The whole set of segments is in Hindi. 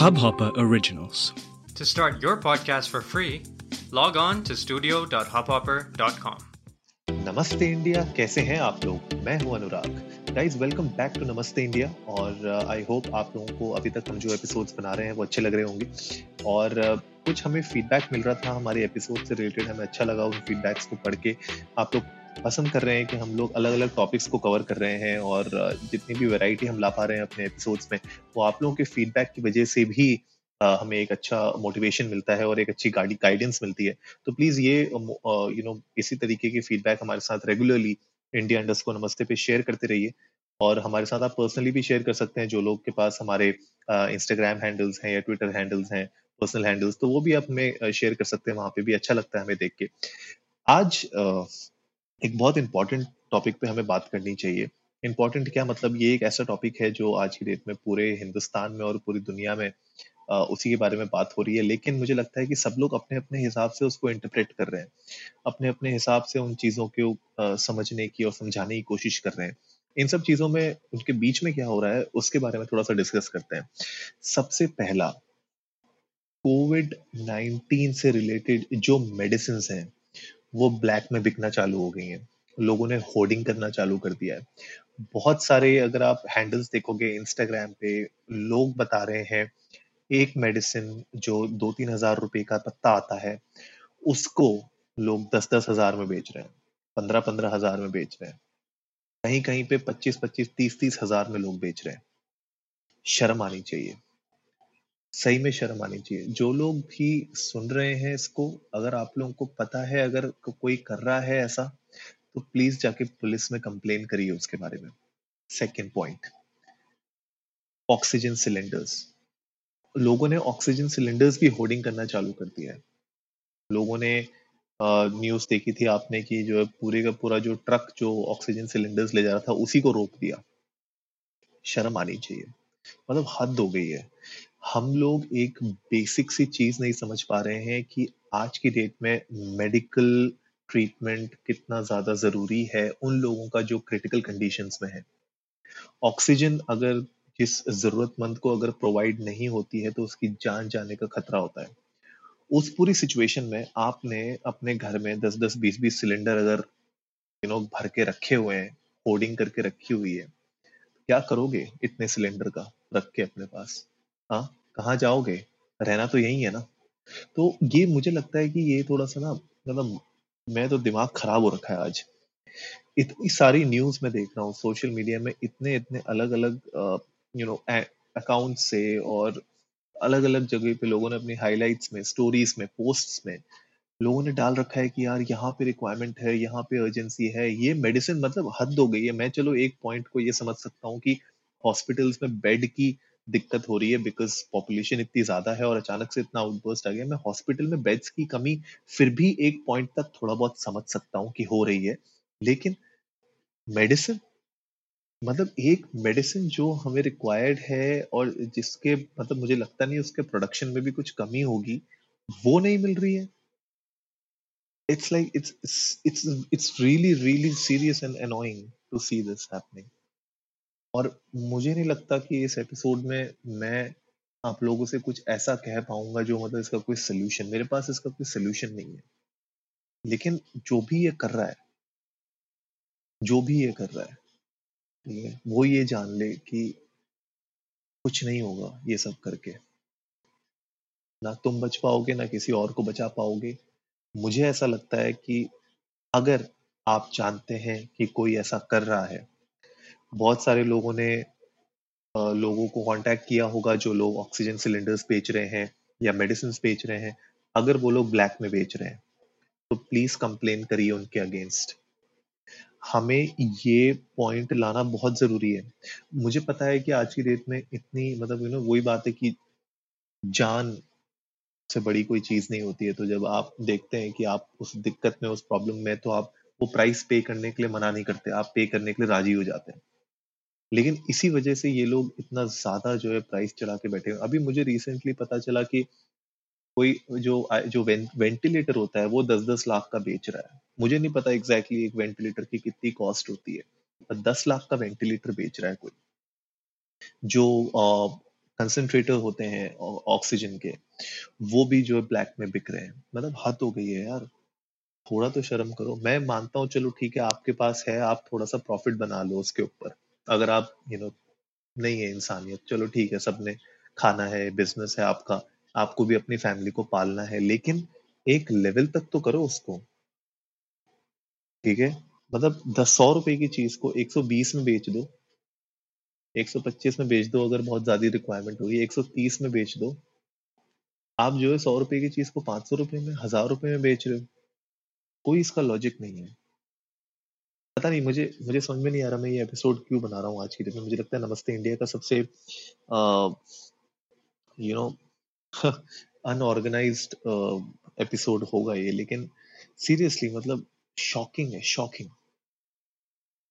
Hubhopper Originals. To start your podcast for free, log on to studio.hubhopper.com. नमस्ते इंडिया कैसे हैं आप लोग मैं हूँ Anurag guys welcome back to Namaste India और आई uh, होप आप लोगों को अभी तक हम जो एपिसोड्स बना रहे हैं वो अच्छे लग रहे होंगे और uh, कुछ हमें फीडबैक मिल रहा था हमारे एपिसोड से रिलेटेड हमें अच्छा लगा उन फीडबैक्स को पढ़ के आप लोग पसंद कर रहे हैं कि हम लोग अलग अलग टॉपिक्स को कवर कर रहे हैं और जितनी भी वैरायटी हम ला पा रहे हैं अपने एपिसोड्स में, वो आप लोगों के फीडबैक की वजह से भी हमें एक अच्छा मोटिवेशन मिलता है और एक अच्छी गाड़ी गाइडेंस मिलती है। तो प्लीज़ ये यू नो इसी तरीके की फीडबैक हमारे साथ रेगुलरली इंडिया इंडस्ट को नमस्ते पे शेयर करते रहिए। और हमारे साथ आप पर्सनली भी शेयर कर सकते हैं, जो लोग के पास हमारे इंस्टाग्राम हैंडल्स हैं या ट्विटर हैंडल्स हैं पर्सनल हैंडल्स तो वो भी आप हमें शेयर कर सकते हैं, वहाँ पे भी अच्छा लगता है हमें देख के। आज एक बहुत इंपॉर्टेंट टॉपिक पे हमें बात करनी चाहिए। इंपॉर्टेंट क्या मतलब ये एक ऐसा टॉपिक है जो आज की डेट में पूरे हिंदुस्तान में और पूरी दुनिया में उसी के बारे में बात हो रही है। लेकिन मुझे लगता है कि सब लोग अपने अपने हिसाब से उसको इंटरप्रेट कर रहे हैं। अपने अपने हिसाब से उन चीज़ों को समझने की और समझाने की कोशिश कर रहे हैं। इन सब चीज़ों में उनके बीच में क्या हो रहा है, उसके बारे में थोड़ा सा डिस्कस करते हैं। सबसे पहला कोविड नाइनटीन से रिलेटेड जो मेडिसिन हैं वो ब्लैक में बिकना चालू हो गई हैं। लोगों ने होर्डिंग करना चालू कर दिया है। बहुत सारे अगर आप हैंडल्स देखोगे इंस्टाग्राम पे, लोग बता रहे हैं, एक मेडिसिन जो दो तीन हज़ार रुपए का पत्ता आता है, उसको लोग दस दस हज़ार में बेच रहे हैं पंद्रह पंद्रह हज़ार में बेच रहे हैं। कहीं कहीं पे पच्चीस पच्चीस तीस तीस हज़ार में लोग बेच रहे हैं। शर्म आनी चाहिए। सही में शर्म आनी चाहिए। जो लोग भी सुन रहे हैं इसको अगर आप लोगों को पता है अगर को, कोई कर रहा है ऐसा तो प्लीज़ जाके पुलिस में कंप्लेन करिए उसके बारे में। सेकेंड पॉइंट ऑक्सीजन सिलेंडर्स लोगों ने ऑक्सीजन सिलेंडर्स भी होर्डिंग करना चालू कर दिया है। लोगों ने न्यूज़ देखी थी आपने कि जो है पूरे का पूरा जो ट्रक जो ऑक्सीजन सिलेंडर्स ले जा रहा था उसी को रोक दिया। शर्म आनी चाहिए। मतलब हद हो गई है। हम लोग एक बेसिक सी चीज़ नहीं समझ पा रहे हैं कि आज की डेट में मेडिकल ट्रीटमेंट कितना ज़्यादा ज़रूरी है उन लोगों का जो क्रिटिकल कंडीशंस में है। ऑक्सीजन अगर जिस जरूरतमंद को अगर प्रोवाइड नहीं होती है तो उसकी जान जाने का खतरा होता है। उस पूरी सिचुएशन में आपने अपने घर में दस दस बीस बीस सिलेंडर अगर यू नो भर के रखे हुए हैं होर्डिंग करके रखी हुई है, क्या करोगे इतने सिलेंडर का रख के अपने पास? हाँ कहाँ जाओगे? रहना तो यही है ना। तो ये मुझे लगता है कि ये थोड़ा सा ना मतलब मैं तो दिमाग खराब हो रखा है आज। इतनी सारी न्यूज़ में देख रहा हूँ सोशल मीडिया में इतने इतने अलग अलग यू नो अकाउंट से और अलग अलग जगह पे लोगों ने अपनी हाइलाइट्स में स्टोरीज में पोस्ट्स में लोगों ने डाल रखा है कि यार यहाँ पे रिक्वायरमेंट है, यहाँ पे अर्जेंसी है। ये मेडिसिन मतलब हद हो गई है। मैं चलो एक पॉइंट को ये समझ सकता हूँ कि हॉस्पिटल्स में बेड की दिक्कत हो रही है बिकॉज़ पॉपुलेशन इतनी ज़्यादा है और अचानक से इतना आउटबर्स्ट आ गया मैं हॉस्पिटल में बेड्स की कमी फिर भी एक पॉइंट तक थोड़ा बहुत समझ सकता हूँ कि हो रही है। लेकिन मेडिसिन मतलब एक मेडिसिन जो हमें रिक्वायर्ड है और जिसके मतलब मुझे लगता नहीं उसके प्रोडक्शन में भी कुछ कमी होगी, वो नहीं मिल रही है। It's like it's it's it's really really serious and annoying to see this happening और मुझे नहीं लगता कि इस एपिसोड में मैं आप लोगों से कुछ ऐसा कह पाऊँगा जो मतलब इसका कोई सोल्यूशन मेरे पास इसका कोई सोल्यूशन नहीं है। लेकिन जो भी ये कर रहा है, जो भी ये कर रहा है, ठीक है, वो ये जान ले कि कुछ नहीं होगा ये सब करके। ना तुम बच पाओगे, ना किसी और को बचा पाओगे। मुझे ऐसा लगता है कि अगर आप जानते हैं कि कोई ऐसा कर रहा है बहुत सारे लोगों ने लोगों को कांटेक्ट किया होगा जो लोग ऑक्सीजन सिलेंडर्स बेच रहे हैं या मेडिसिन बेच रहे हैं, अगर वो लोग ब्लैक में बेच रहे हैं। तो प्लीज़ कंप्लेन करिए उनके अगेंस्ट हमें ये पॉइंट लाना बहुत ज़रूरी है। मुझे पता है कि आज की डेट में इतनी मतलब यू नो वही बात है कि जान से बड़ी कोई चीज़ नहीं होती है। तो जब आप देखते हैं कि आप उस दिक्कत में, उस प्रॉब्लम में तो आप वो प्राइस पे करने के लिए मना नहीं करते, आप पे करने के लिए राज़ी हो जाते हैं। लेकिन इसी वजह से ये लोग इतना ज़्यादा जो है प्राइस चढ़ा के बैठे हैं। अभी मुझे रिसेंटली पता चला कि कोई जो जो वेंटिलेटर होता है, वो दस दस लाख का बेच रहा है। मुझे नहीं पता एग्जैक्टली exactly एक वेंटिलेटर की कितनी कॉस्ट होती है दस लाख का वेंटिलेटर बेच रहा है कोई। जो कंसंट्रेटर होते हैं ऑक्सीजन के, वो भी जो है ब्लैक में बिक रहे हैं। मतलब हद हो गई है यार। थोड़ा तो शर्म करो। मैं मानता हूँ, चलो ठीक है, आपके पास है, आप थोड़ा सा प्रॉफिट बना लो उसके ऊपर। अगर आप यू you नो know, नहीं है इंसानियत चलो ठीक है सबने खाना है बिज़नेस है आपका आपको भी अपनी फैमिली को पालना है लेकिन एक लेवल तक तो करो उसको। ठीक है? मतलब दस सौ रुपए की चीज़ को 120 में बेच दो। 125 में बेच दो अगर बहुत ज़्यादा रिक्वायरमेंट होगी 130 में बेच दो। आप जो है सौ रुपए की चीज़ को पाँच सौ रुपए में हज़ार रुपए में बेच रहे हो। कोई इसका लॉजिक नहीं है। पता नहीं, मुझे मुझे समझ में नहीं आ रहा मैं ये एपिसोड क्यों बना रहा हूँ आज की डेट में। मुझे लगता है नमस्ते इंडिया का सबसे यू नो अनऑर्गेनाइज्ड एपिसोड होगा ये। लेकिन सीरियसली मतलब शॉकिंग है शॉकिंग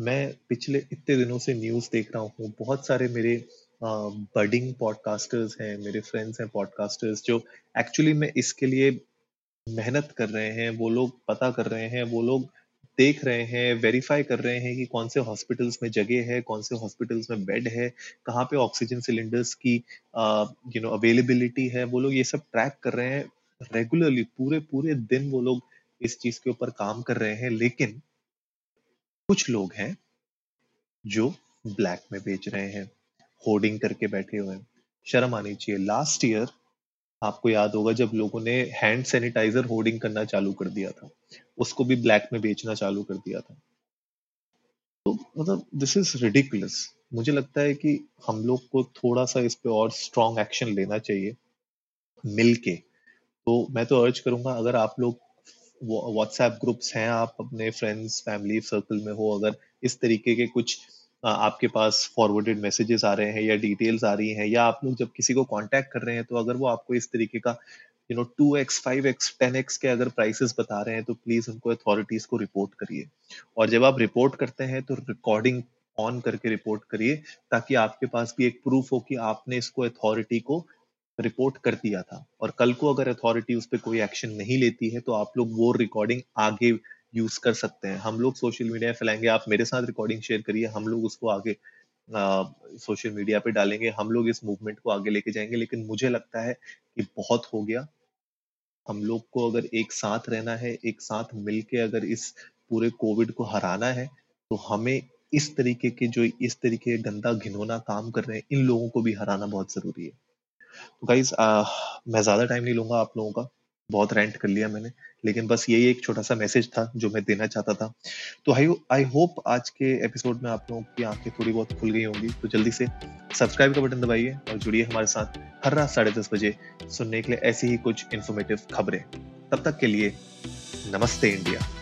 मैं पिछले इतने दिनों से न्यूज़ देख रहा हूँ। बहुत सारे मेरे बडिंग पॉडकास्टर्स हैं, मेरे फ्रेंड्स हैं पॉडकास्टर्स जो एक्चुअली में इसके लिए मेहनत कर रहे हैं। वो लोग पता कर रहे हैं, वो लोग देख रहे हैं वेरीफाई कर रहे हैं कि कौन से हॉस्पिटल्स में जगह है, कौन से हॉस्पिटल्स में बेड है, कहाँ पे ऑक्सीजन सिलेंडर्स की यू नो अवेलेबिलिटी है, वो लोग ये सब ट्रैक कर रहे हैं रेगुलरली पूरे पूरे दिन वो लोग इस चीज़ के ऊपर काम कर रहे हैं, लेकिन कुछ लोग हैं जो ब्लैक में बेच रहे हैं होर्डिंग करके बैठे हुए हैं। शर्म आनी चाहिए। लास्ट ईयर आपको याद होगा जब लोगों ने हैंड सैनिटाइजर होर्डिंग करना चालू कर दिया था, उसको भी ब्लैक में बेचना चालू कर दिया था। तो मतलब दिस इज़ रिडिकुलस मुझे लगता है कि हम लोग को थोड़ा सा इस पे और स्ट्रॉन्ग एक्शन लेना चाहिए मिल के तो मैं तो अर्ज़ करूँगा, अगर आप लोग व्हाट्सएप ग्रुप्स हैं, आप अपने फ्रेंड्स फैमिली सर्कल में हो, अगर इस तरीके के कुछ आपके पास फॉरवर्डेड मैसेजेस आ रहे हैं या डिटेल्स आ रही हैं या आप लोग जब किसी को कांटेक्ट कर रहे हैं तो अगर वो आपको इस तरीके का you know two X five X ten X के अगर प्राइसेस बता रहे हैं तो प्लीज़ उनको अथॉरिटीज को रिपोर्ट करिए। और जब आप रिपोर्ट करते हैं तो रिकॉर्डिंग ऑन करके रिपोर्ट करिए, ताकि आपके पास भी एक प्रूफ हो कि आपने इसको अथॉरिटी को रिपोर्ट कर दिया था। और कल को अगर अथॉरिटी उस पर कोई एक्शन नहीं लेती है तो आप लोग वो रिकॉर्डिंग आगे यूज़ कर सकते हैं। हम लोग सोशल मीडिया फैलाएँगे। आप मेरे साथ रिकॉर्डिंग शेयर करिए। हम लोग उसको आगे सोशल मीडिया पे डालेंगे। हम लोग इस मूवमेंट को आगे लेके जाएँगे। लेकिन मुझे लगता है कि बहुत हो गया। हम लोग को अगर एक साथ रहना है, एक साथ मिलके अगर इस पूरे कोविड को हराना है तो हमें इस तरीके के जो, इस तरीके गंदा घिनौना काम कर रहे हैं, इन लोगों को भी हराना बहुत ज़रूरी है। तो गाइज़ मैं ज़्यादा टाइम नहीं लूँगा आप लोगों का। बहुत रेंट कर लिया मैंने। लेकिन बस यही एक छोटा सा मैसेज था जो मैं देना चाहता था। तो आई आई होप आज के एपिसोड में आप लोगों की आँखें थोड़ी बहुत खुल गई होंगी। तो जल्दी से सब्सक्राइब का बटन दबाइए और जुड़िए हमारे साथ हर रात साढ़े दस बजे सुनने के लिए ऐसी ही कुछ इन्फॉर्मेटिव खबरें। तब तक के लिए नमस्ते इंडिया।